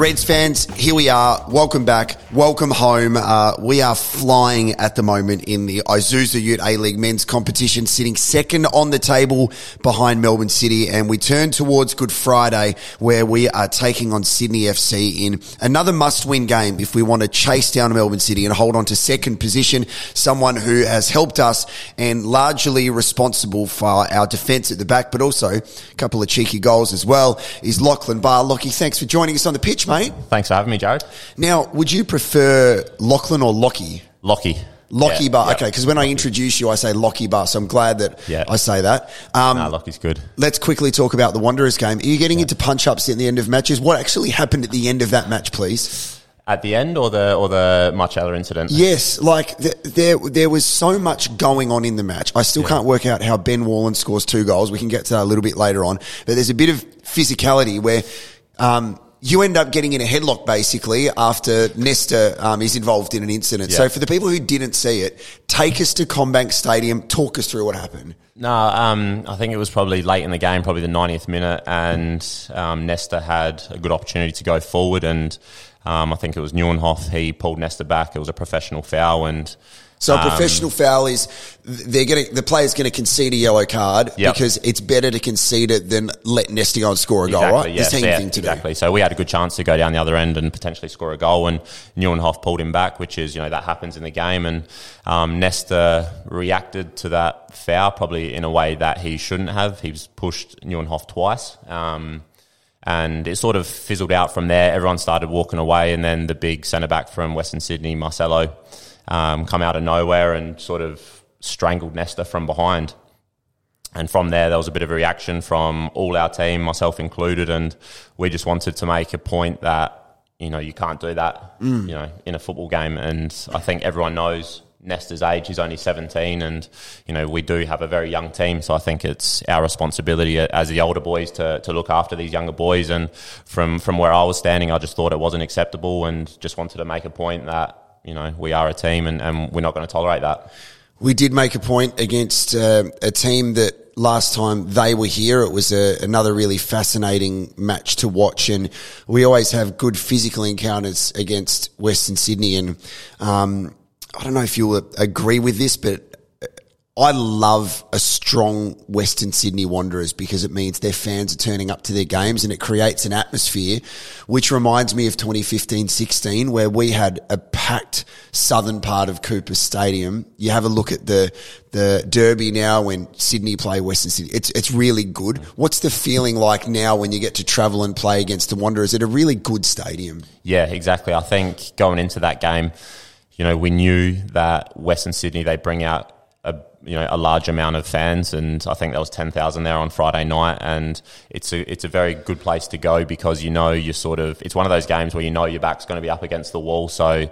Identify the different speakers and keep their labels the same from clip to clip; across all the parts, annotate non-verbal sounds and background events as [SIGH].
Speaker 1: Reds fans, here we are. Welcome back. Welcome home. Uh, we are flying at the moment in the Isuzu Ute A-League men's competition, sitting second on the table behind Melbourne City. And we turn towards Good Friday, where we are taking on Sydney FC in another must-win game if we want to chase down Melbourne City and hold on to second position. Someone who has helped us and largely responsible for our defence at the back, but also a couple of cheeky goals as well, is Lachlan Barr. Lockie, thanks for joining us on the pitch, mate.
Speaker 2: Thanks for having me, Jarrod.
Speaker 1: Now, would you prefer Lachlan or Lockie?
Speaker 2: Lockie.
Speaker 1: Lockie
Speaker 2: Yeah,
Speaker 1: Barr.
Speaker 2: yeah.
Speaker 1: Okay, because when I introduce you, I say Lockie Barr, so I'm glad that
Speaker 2: Yeah.
Speaker 1: I say that. Um,
Speaker 2: Nah, Lockie's good.
Speaker 1: Let's quickly talk about the Wanderers game. Are you getting into punch ups at the end of matches? What actually happened at the end of that match, please?
Speaker 2: At the end, or the or the Marcelo incident?
Speaker 1: Yes, like th- there there was so much going on in the match. I still can't work out how Ben Halloran scores two goals. We can get to that a little bit later on. But there's a bit of physicality where um, you end up getting in a headlock basically after Nesta um, is involved in an incident. So for the people who didn't see it, take us to CommBank Stadium. Talk us through what happened.
Speaker 2: No, um, I think it was probably late in the game, probably the 90th minute, and um, Nesta had a good opportunity to go forward, and um, I think it was Nieuwenhof. He pulled Nesta back. It was a professional foul, and
Speaker 1: So a
Speaker 2: um,
Speaker 1: professional foul is they're going the player's going to concede a yellow card
Speaker 2: Yep.
Speaker 1: because it's better to concede it than let Nesta go and score a goal, right?
Speaker 2: yeah,
Speaker 1: the team
Speaker 2: yeah,
Speaker 1: thing to do.
Speaker 2: exactly. So we had a good chance to go down the other end and potentially score a goal, and Nieuwenhof pulled him back, which is you know that happens in the game, and um, Nesta reacted to that foul probably in a way that he shouldn't have. He was pushed Nieuwenhof twice. Um, and it sort of fizzled out from there. Everyone started walking away, and then the big centre back from Western Sydney, Marcelo, um, come out of nowhere and sort of strangled Nesta from behind. And from there, there was a bit of a reaction from all our team, myself included, and we just wanted to make a point that you know you can't do that, you know, in a football game. And I think everyone knows Nesta's age; he's only seventeen, and you know we do have a very young team. So I think it's our responsibility as the older boys to to look after these younger boys. And from from where I was standing, I just thought it wasn't acceptable, and just wanted to make a point that you know we are a team, and, and we're not going to tolerate that.
Speaker 1: We did make a point against uh, a team that last time they were here, it was a, another really fascinating match to watch. And we always have good physical encounters against Western Sydney. And um, I don't know if you'll agree with this, but I love a strong Western Sydney Wanderers because it means their fans are turning up to their games and it creates an atmosphere, which reminds me of 2015-16 where we had a packed southern part of Coopers Stadium. You have a look at the, the derby now when Sydney play Western Sydney. It's, it's really good. What's the feeling like now when you get to travel and play against the Wanderers at a really good stadium?
Speaker 2: Yeah, exactly. I think going into that game, you know, we knew that Western Sydney they bring out a you know a large amount of fans, and I think there was ten thousand there on Friday night, and it's a it's a very good place to go because you know you're sort of it's one of those games where you know your back's going to be up against the wall, so.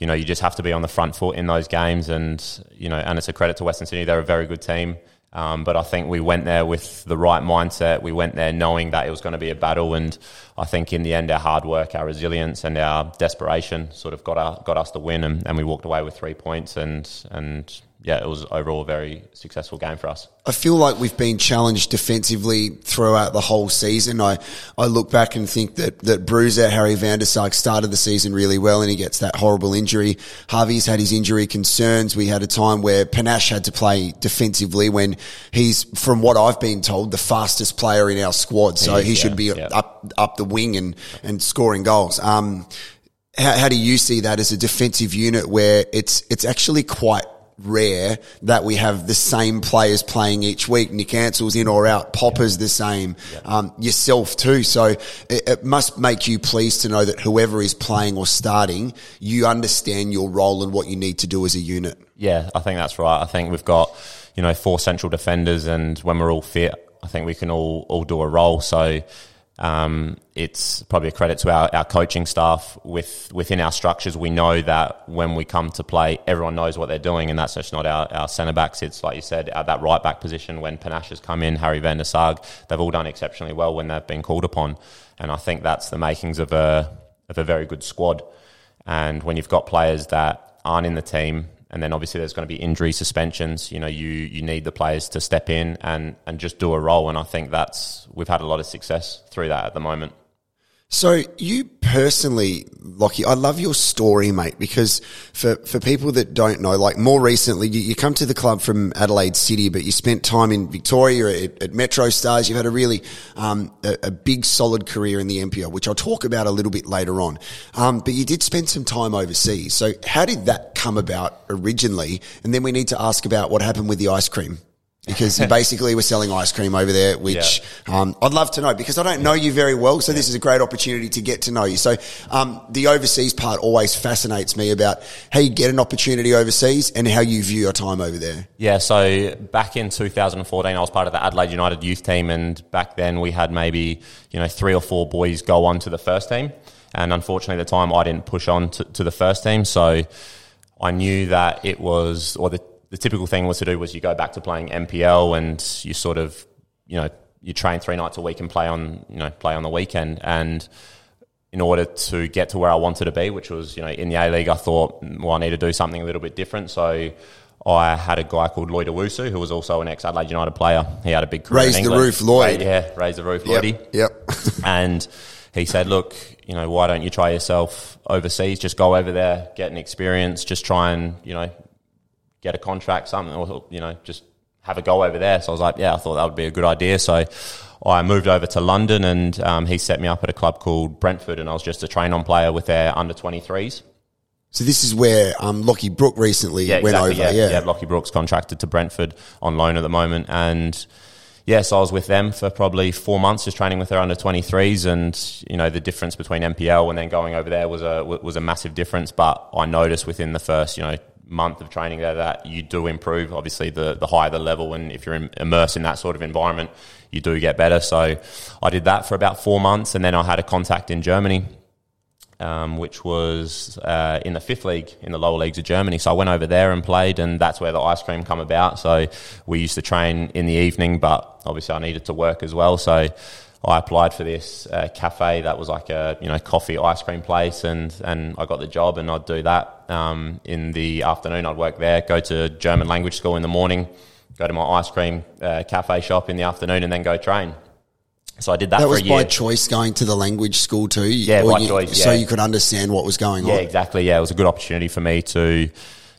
Speaker 2: You know, you just have to be on the front foot in those games, and you know, and it's a credit to Western Sydney. They're a very good team, um, but I think we went there with the right mindset. We went there knowing that it was going to be a battle, and I think in the end, our hard work, our resilience, and our desperation sort of got our, got us the win, and, and we walked away with three points. And and yeah, it was overall a very successful game for us.
Speaker 1: I feel like we've been challenged defensively throughout the whole season. I, I look back and think that, that Bruiser, Harry van der Saag started the season really well and he gets that horrible injury. Harvey's had his injury concerns. We had a time where Panashe had to play defensively when he's, from what I've been told, the fastest player in our squad. So
Speaker 2: He is,
Speaker 1: he should
Speaker 2: yeah,
Speaker 1: be
Speaker 2: yeah.
Speaker 1: up, up the wing and, and scoring goals. Um, how, how do you see that as a defensive unit where it's, it's actually quite rare that we have the same players playing each week. Nick Ansell's in or out. Popper's the same. Um, yourself too. So it, it must make you pleased to know that whoever is playing or starting, you understand your role and what you need to do as a unit.
Speaker 2: Yeah, I think that's right. I think we've got you know four central defenders, and when we're all fit, I think we can all all do a role. So um, it's probably a credit to our, our coaching staff with within our structures. We know that when we come to play, everyone knows what they're doing, and that's just not our, our centre backs. It's like you said, at that right back position when Panashe has come in, Harry van der Saag, they've all done exceptionally well when they've been called upon, and I think that's the makings of a of a very good squad. And when you've got players that aren't in the team, and then obviously there's going to be injury suspensions, you know, you you need the players to step in and and just do a role. And I think that's we've had a lot of success through that at the moment.
Speaker 1: So you personally, Lockie, I love your story, mate, because for, for people that don't know, like more recently, you, you come to the club from Adelaide City, but you spent time in Victoria at, at Metro Stars. You've had a really, um, a, a, big solid career in the NPL, which I'll talk about a little bit later on. Um, but you did spend some time overseas. So how did that come about originally? And then we need to ask about what happened with the ice cream because [LAUGHS] basically we're selling ice cream over there, which yeah. um, I'd love to know because I don't know you very well. So this is a great opportunity to get to know you. So um, the overseas part always fascinates me about how you get an opportunity overseas and how you view your time over there.
Speaker 2: Yeah. So back in 2014, I was part of the Adelaide United youth team, and back then we had maybe you know three or four boys go on to the first team, and unfortunately, at the time I didn't push on to, to the first team, so. I knew that it was, or the the typical thing was to do was you go back to playing NPL and you sort of, you know, you train three nights a week and play on, you know, play on the weekend. And in order to get to where I wanted to be, which was, you know, in the A League, I thought, mm, well, I need to do something a little bit different. So I had a guy called Lloyd Owusu, who was also an ex Adelaide United player. He had a big career.
Speaker 1: Raise the roof, Lloyd.
Speaker 2: yeah, raise the roof,
Speaker 1: yep,
Speaker 2: Lloydie.
Speaker 1: Yep. [LAUGHS]
Speaker 2: and he said, look, you know, why don't you try yourself overseas? Just go over there, get an experience, just try and, you know, get a contract, something, or you know, just have a go over there. So I was like, yeah, I thought that would be a good idea. So I moved over to London, and um, he set me up at a club called Brentford, and I was just a train on player with their under twenty threes.
Speaker 1: So this is where um, Lockie Brook recently
Speaker 2: yeah,
Speaker 1: went
Speaker 2: exactly,
Speaker 1: over.
Speaker 2: Yeah,
Speaker 1: yeah,
Speaker 2: yeah. Lockie Brook's contracted to Brentford on loan at the moment, and yeah, so I was with them for probably four months, just training with their under 23s, and you know the difference between NPL and then going over there was a was a massive difference. But I noticed within the first you know month of training there that you do improve. Obviously, the, the higher the level, and if you're immersed in that sort of environment, you do get better. So I did that for about four months, and then I had a contact in Germany, um, which was uh, in the fifth league in the lower leagues of Germany. So I went over there and played, and that's where the ice cream come about. So we used to train in the evening, but obviously I needed to work as well. So I applied for this uh, cafe that was like a you know coffee ice cream place, and and I got the job, and I'd do that um, in the afternoon. I'd work there, go to German language school in the morning, go to my ice cream uh, cafe shop in the afternoon, and then go train. So I did that.
Speaker 1: That was
Speaker 2: by
Speaker 1: choice going to the language school too.
Speaker 2: Yeah, by
Speaker 1: you,
Speaker 2: choice. Yeah.
Speaker 1: So you could understand what was going
Speaker 2: yeah,
Speaker 1: on.
Speaker 2: Yeah, exactly. Yeah, it was a good opportunity for me to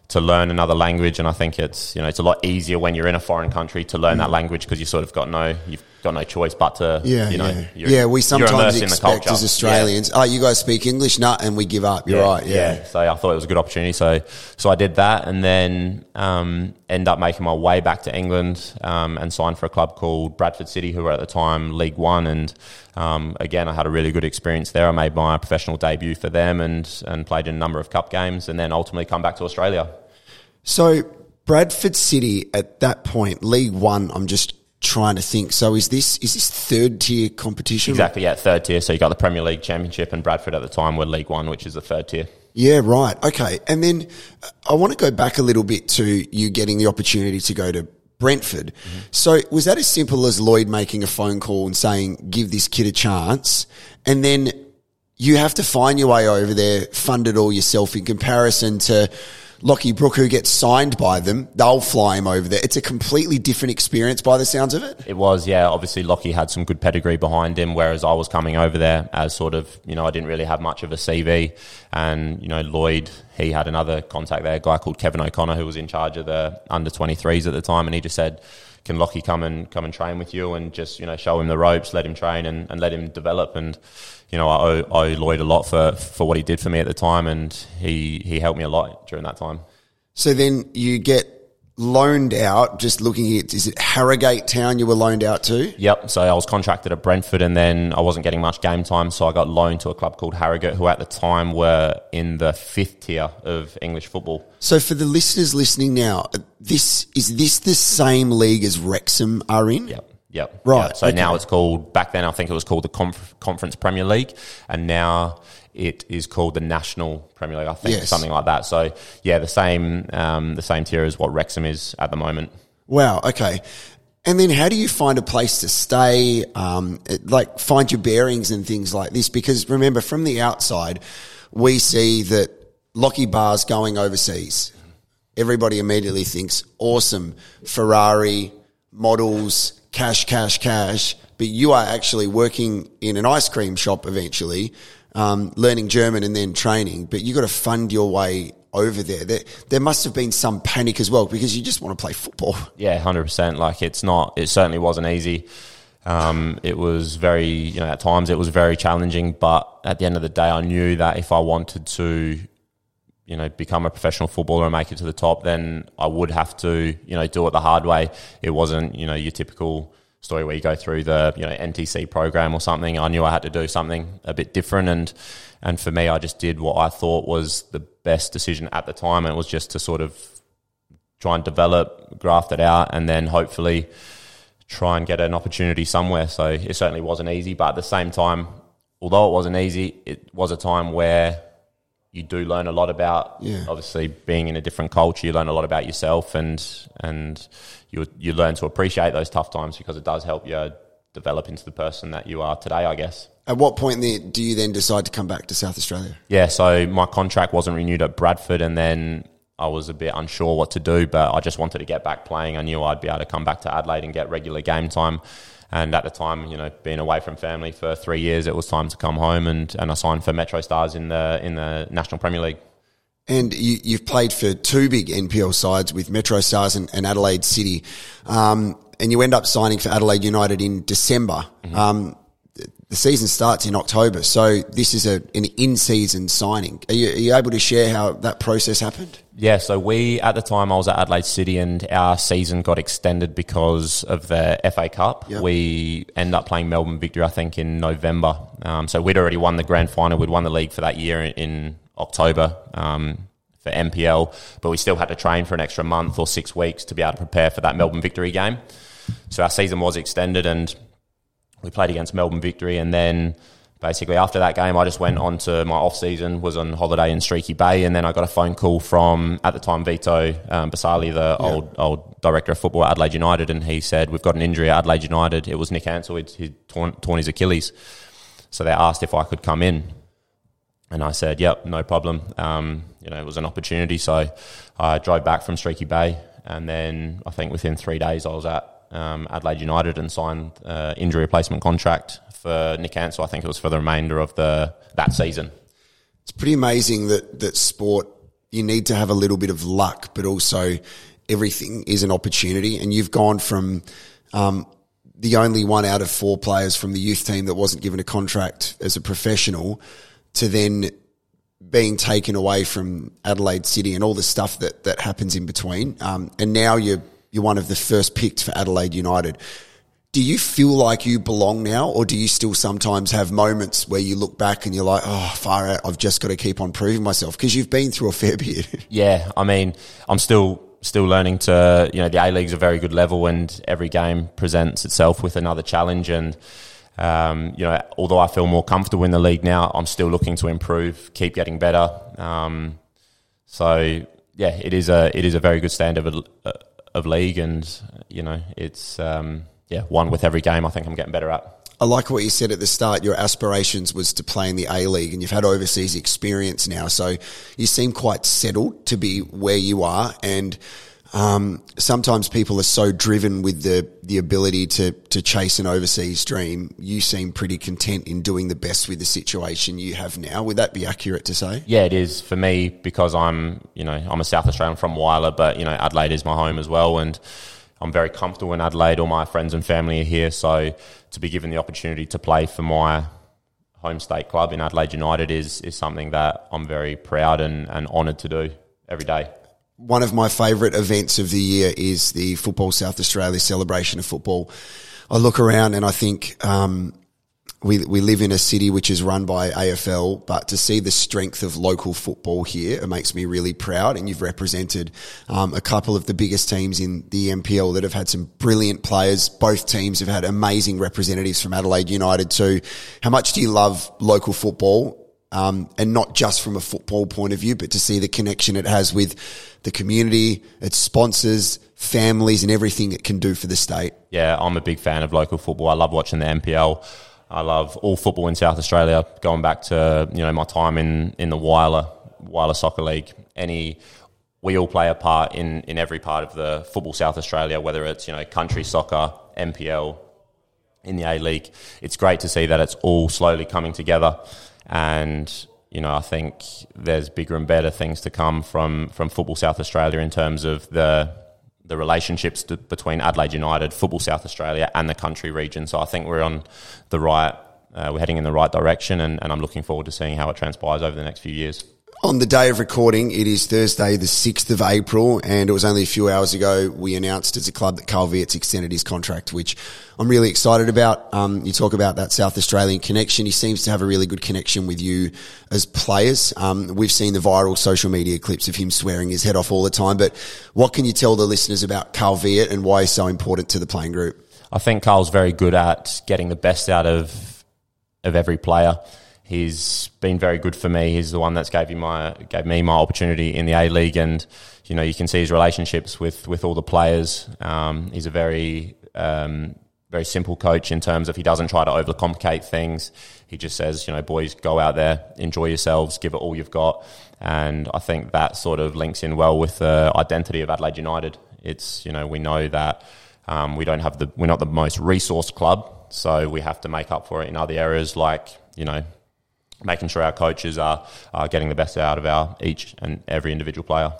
Speaker 2: to learn another language, and I think it's you know it's a lot easier when you're in a foreign country to learn mm. that language because you sort of got no you've got no choice but to,
Speaker 1: yeah,
Speaker 2: you know,
Speaker 1: yeah. yeah we sometimes expect as Australians, yeah. oh, you guys speak English, nah, and we give up. You're
Speaker 2: yeah,
Speaker 1: right, yeah.
Speaker 2: yeah. So I thought it was a good opportunity. So, so I did that, and then um, end up making my way back to England um, and signed for a club called Bradford City, who were at the time League One, and um, again, I had a really good experience there. I made my professional debut for them, and and played in a number of cup games, and then ultimately come back to Australia.
Speaker 1: So. Bradford City at that point, League One. I'm just trying to think. So is this is this third tier competition?
Speaker 2: Exactly, yeah, third tier. So you got the Premier League Championship and Bradford at the time were League One, which is the third tier.
Speaker 1: Yeah, right. Okay. And then I want to go back a little bit to you getting the opportunity to go to Brentford. Mm-hmm. So was that as simple as Lloyd making a phone call and saying, give this kid a chance? And then you have to find your way over there, fund it all yourself in comparison to Lockie Brook, who gets signed by them, they'll fly him over there. It's a completely different experience by the sounds of it.
Speaker 2: It was, yeah. Obviously, Lockie had some good pedigree behind him, whereas I was coming over there as sort of, you know, I didn't really have much of a CV. And, you know, Lloyd, he had another contact there, a guy called Kevin O'Connor, who was in charge of the under 23s at the time. And he just said, can Lockie come and come and train with you and just you know show him the ropes, let him train and, and let him develop and you know I owe, I owe Lloyd a lot for for what he did for me at the time and he he helped me a lot during that time.
Speaker 1: So then you get loaned out, just looking at, is it Harrogate Town you were loaned out to?
Speaker 2: Yep. So I was contracted at Brentford and then I wasn't getting much game time. So I got loaned to a club called Harrogate, who at the time were in the fifth tier of English football.
Speaker 1: So for the listeners listening now, this is this the same league as Wrexham are in?
Speaker 2: Yep. Yep.
Speaker 1: Right.
Speaker 2: Yep. So okay. now it's called, back then I think it was called the Conf- Conference Premier League. And now it is called the National Premier League, I think, yes. something like that. So yeah, the same um, the same tier as what Wrexham is at the moment.
Speaker 1: Wow. Okay. And then how do you find a place to stay? Um, like find your bearings and things like this? Because remember, from the outside, we see that Lockie Barr's going overseas. Everybody immediately thinks awesome Ferrari models, cash, cash, cash. but you are actually working in an ice cream shop eventually, um, learning German and then training. But you got to fund your way over there. there. There must have been some panic as well because you just want to play football.
Speaker 2: Yeah, hundred percent. Like it's not. It certainly wasn't easy. Um, it was very, you know, at times it was very challenging. But at the end of the day, I knew that if I wanted to, you know, become a professional footballer and make it to the top, then I would have to, you know, do it the hard way. It wasn't, you know, your typical story where you go through the you know NTC program or something. I knew I had to do something a bit different, and and for me, I just did what I thought was the best decision at the time. And it was just to sort of try and develop, graft it out, and then hopefully try and get an opportunity somewhere. So it certainly wasn't easy, but at the same time, although it wasn't easy, it was a time where you do learn a lot about yeah. obviously being in a different culture. You learn a lot about yourself, and and you you learn to appreciate those tough times because it does help you develop into the person that you are today. I guess.
Speaker 1: At what point do you then decide to come back to South Australia?
Speaker 2: Yeah, so my contract wasn't renewed at Bradford, and then I was a bit unsure what to do, but I just wanted to get back playing. I knew I'd be able to come back to Adelaide and get regular game time. And at the time, you know, being away from family for three years, it was time to come home, and, and I signed for Metro Stars in the in the National Premier League.
Speaker 1: And you, have played for two big NPL sides with Metro Stars and, and Adelaide City, um, and you end up signing for Adelaide United in December. Mm-hmm. Um, the season starts in October, so this is a, an in-season signing. Are you, are you, able to share how that process happened?
Speaker 2: Yeah, so we at the time I was at Adelaide City, and our season got extended because of the FA Cup. Yep. We end up playing Melbourne Victory, I think, in November. Um, so we'd already won the grand final. We'd won the league for that year in, October. Um, for NPL, but we still had to train for an extra month or six weeks to be able to prepare for that Melbourne Victory game. So our season was extended, and we played against Melbourne Victory, and then basically after that game, I just went on to my off season, was on holiday in Streaky Bay, and then I got a phone call from at the time Vito um, Basali, the yeah. old old director of football at Adelaide United, and he said we've got an injury at Adelaide United. It was Nick Ansell, he'd, he'd torn, torn his Achilles, so they asked if I could come in, and I said, "Yep, no problem." Um, you know, it was an opportunity, so I drove back from Streaky Bay, and then I think within three days I was at um, Adelaide United and signed uh, injury replacement contract for Nick Ansell. I think it was for the remainder of the that season.
Speaker 1: It's pretty amazing that that sport you need to have a little bit of luck, but also everything is an opportunity. And you've gone from um, the only one out of four players from the youth team that wasn't given a contract as a professional to then being taken away from Adelaide City and all the stuff that that happens in between. Um, and now you're you're one of the first picked for Adelaide United. Do you feel like you belong now, or do you still sometimes have moments where you look back and you're like, oh, far out, I've just got to keep on proving myself? Because you've been through a fair [LAUGHS] bit.
Speaker 2: yeah, I mean, I'm still still learning to, you know, the A League's a very good level and every game presents itself with another challenge. And, um, you know, although I feel more comfortable in the league now, I'm still looking to improve, keep getting better. Um, so, yeah, it is a it is a very good standard uh, of league, and you know it's um, yeah one with every game. I think I'm getting better at.
Speaker 1: I like what you said at the start. Your aspirations was to play in the A League, and you've had overseas experience now, so you seem quite settled to be where you are. And um, sometimes people are so driven with the the ability to to chase an overseas dream. You seem pretty content in doing the best with the situation you have now. Would that be accurate to say?
Speaker 2: Yeah, it is for me because I'm you know I'm a South Australian from Whyalla, but you know Adelaide is my home as well, and I'm very comfortable in Adelaide. All my friends and family are here, so to be given the opportunity to play for my home state club in Adelaide United is is something that I'm very proud and, and honoured to do every day
Speaker 1: one of my favourite events of the year is the Football South Australia celebration of football. I look around and I think um, we we live in a city which is run by AFL, but to see the strength of local football here, it makes me really proud. And you've represented um, a couple of the biggest teams in the NPL that have had some brilliant players. Both teams have had amazing representatives from Adelaide United too. How much do you love local football? Um, and not just from a football point of view, but to see the connection it has with the community, its sponsors, families, and everything it can do for the state.
Speaker 2: Yeah, I'm a big fan of local football. I love watching the NPL. I love all football in South Australia. Going back to you know my time in in the Whyalla Whyalla Soccer League, any we all play a part in in every part of the football South Australia, whether it's you know country soccer, NPL, in the A League. It's great to see that it's all slowly coming together, and you know I think there's bigger and better things to come from from Football South Australia in terms of the the relationships to, between Adelaide United, Football South Australia, and the country region. So I think we're on the right. Uh, we're heading in the right direction, and, and I'm looking forward to seeing how it transpires over the next few years.
Speaker 1: On the day of recording, it is Thursday, the 6th of April, and it was only a few hours ago we announced as a club that Carl Veit's extended his contract, which I'm really excited about. Um, you talk about that South Australian connection. He seems to have a really good connection with you as players. Um, we've seen the viral social media clips of him swearing his head off all the time, but what can you tell the listeners about Carl Veit and why he's so important to the playing group?
Speaker 2: I think Carl's very good at getting the best out of of every player. He's been very good for me. He's the one that's gave my gave me my opportunity in the A League, and you know you can see his relationships with with all the players. Um, he's a very um, very simple coach in terms of he doesn't try to overcomplicate things. He just says, you know, boys, go out there, enjoy yourselves, give it all you've got, and I think that sort of links in well with the identity of Adelaide United. It's you know we know that um, we don't have the we're not the most resourced club, so we have to make up for it in other areas like you know making sure our coaches are, are getting the best out of our each and every individual player.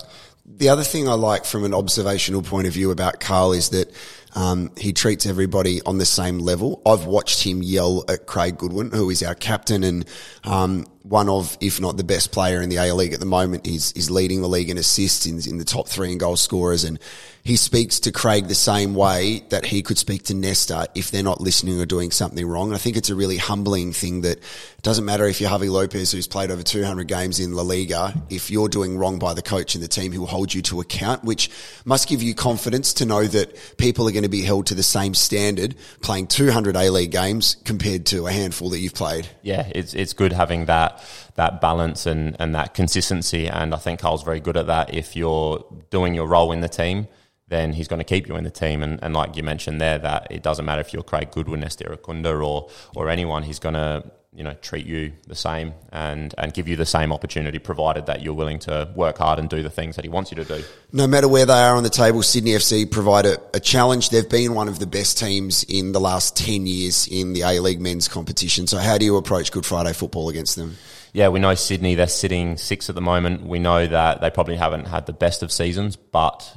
Speaker 1: The other thing I like from an observational point of view about Carl is that um, he treats everybody on the same level. I've watched him yell at Craig Goodwin, who is our captain and um, one of, if not the best player in the A League at the moment. He's, he's leading the league in assists in, in the top three in goal scorers. And he speaks to Craig the same way that he could speak to Nesta if they're not listening or doing something wrong. I think it's a really humbling thing that it doesn't matter if you're Javi Lopez, who's played over 200 games in La Liga, if you're doing wrong by the coach and the team, he'll hold you to account, which must give you confidence to know that people are going to be held to the same standard playing 200 A League games compared to a handful that you've played.
Speaker 2: Yeah, it's, it's good having that that balance and, and that consistency. And I think Carl's very good at that. If you're doing your role in the team, then he's going to keep you in the team. And, and like you mentioned there, that it doesn't matter if you're Craig Goodwin, Nesta Irankunda, or or anyone, he's going to you know treat you the same and and give you the same opportunity, provided that you're willing to work hard and do the things that he wants you to do.
Speaker 1: No matter where they are on the table, Sydney FC provide a, a challenge. They've been one of the best teams in the last ten years in the A League men's competition. So how do you approach Good Friday football against them?
Speaker 2: yeah, we know Sydney, they're sitting six at the moment. We know that they probably haven't had the best of seasons, but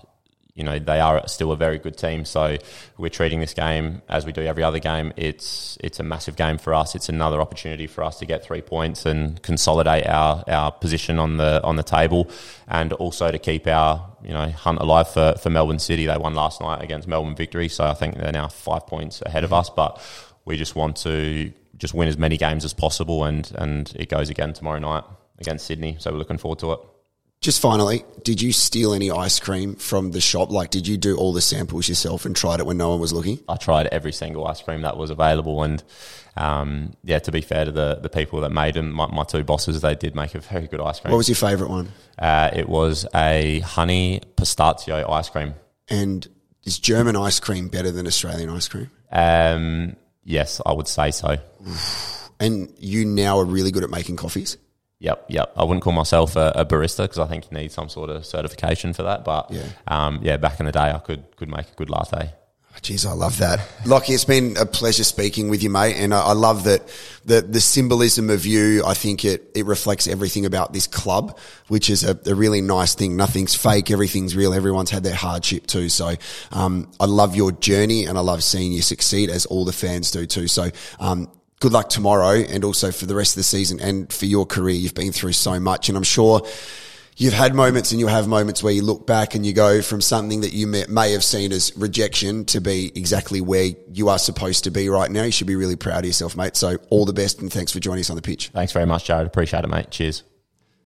Speaker 2: you know they are still a very good team. So we're treating this game as we do every other game. It's it's a massive game for us. It's another opportunity for us to get three points and consolidate our, our position on the on the table, and also to keep our you know hunt alive for, for Melbourne City. They won last night against Melbourne Victory, so I think they're now five points ahead of us. But we just want to just win as many games as possible, and and it goes again tomorrow night against Sydney. So we're looking forward to it.
Speaker 1: Just finally, did you steal any ice cream from the shop? Like, did you do all the samples yourself and tried it when no one was looking?
Speaker 2: I tried every single ice cream that was available, and um, yeah, to be fair to the, the people that made them, my, my, two bosses, they did make a very good ice cream.
Speaker 1: What was your favourite one?
Speaker 2: Uh, it was a honey pistachio ice cream.
Speaker 1: And is German ice cream better than Australian ice cream?
Speaker 2: Um, yes, I would say so.
Speaker 1: And you now are really good at making coffees?
Speaker 2: Yep, yep. I wouldn't call myself a, a barista because I think you need some sort of certification for that. But
Speaker 1: Yeah.
Speaker 2: um, yeah, back in the day, I could could make a good latte.
Speaker 1: Jeez, I love that. Lockie, it's been a pleasure speaking with you, mate. And I, I love that the, the symbolism of you, I think it, it reflects everything about this club, which is a, a really nice thing. Nothing's fake. Everything's real. Everyone's had their hardship too. So, um, I love your journey and I love seeing you succeed as all the fans do too. So, um, good luck tomorrow and also for the rest of the season and for your career. You've been through so much and I'm sure you've had moments and you'll have moments where you look back and you go from something that you may, may have seen as rejection to be exactly where you are supposed to be right now. You should be really proud of yourself, mate. So all the best and thanks for joining us on the pitch.
Speaker 2: Thanks very much, Jarrod. Appreciate it, mate. Cheers.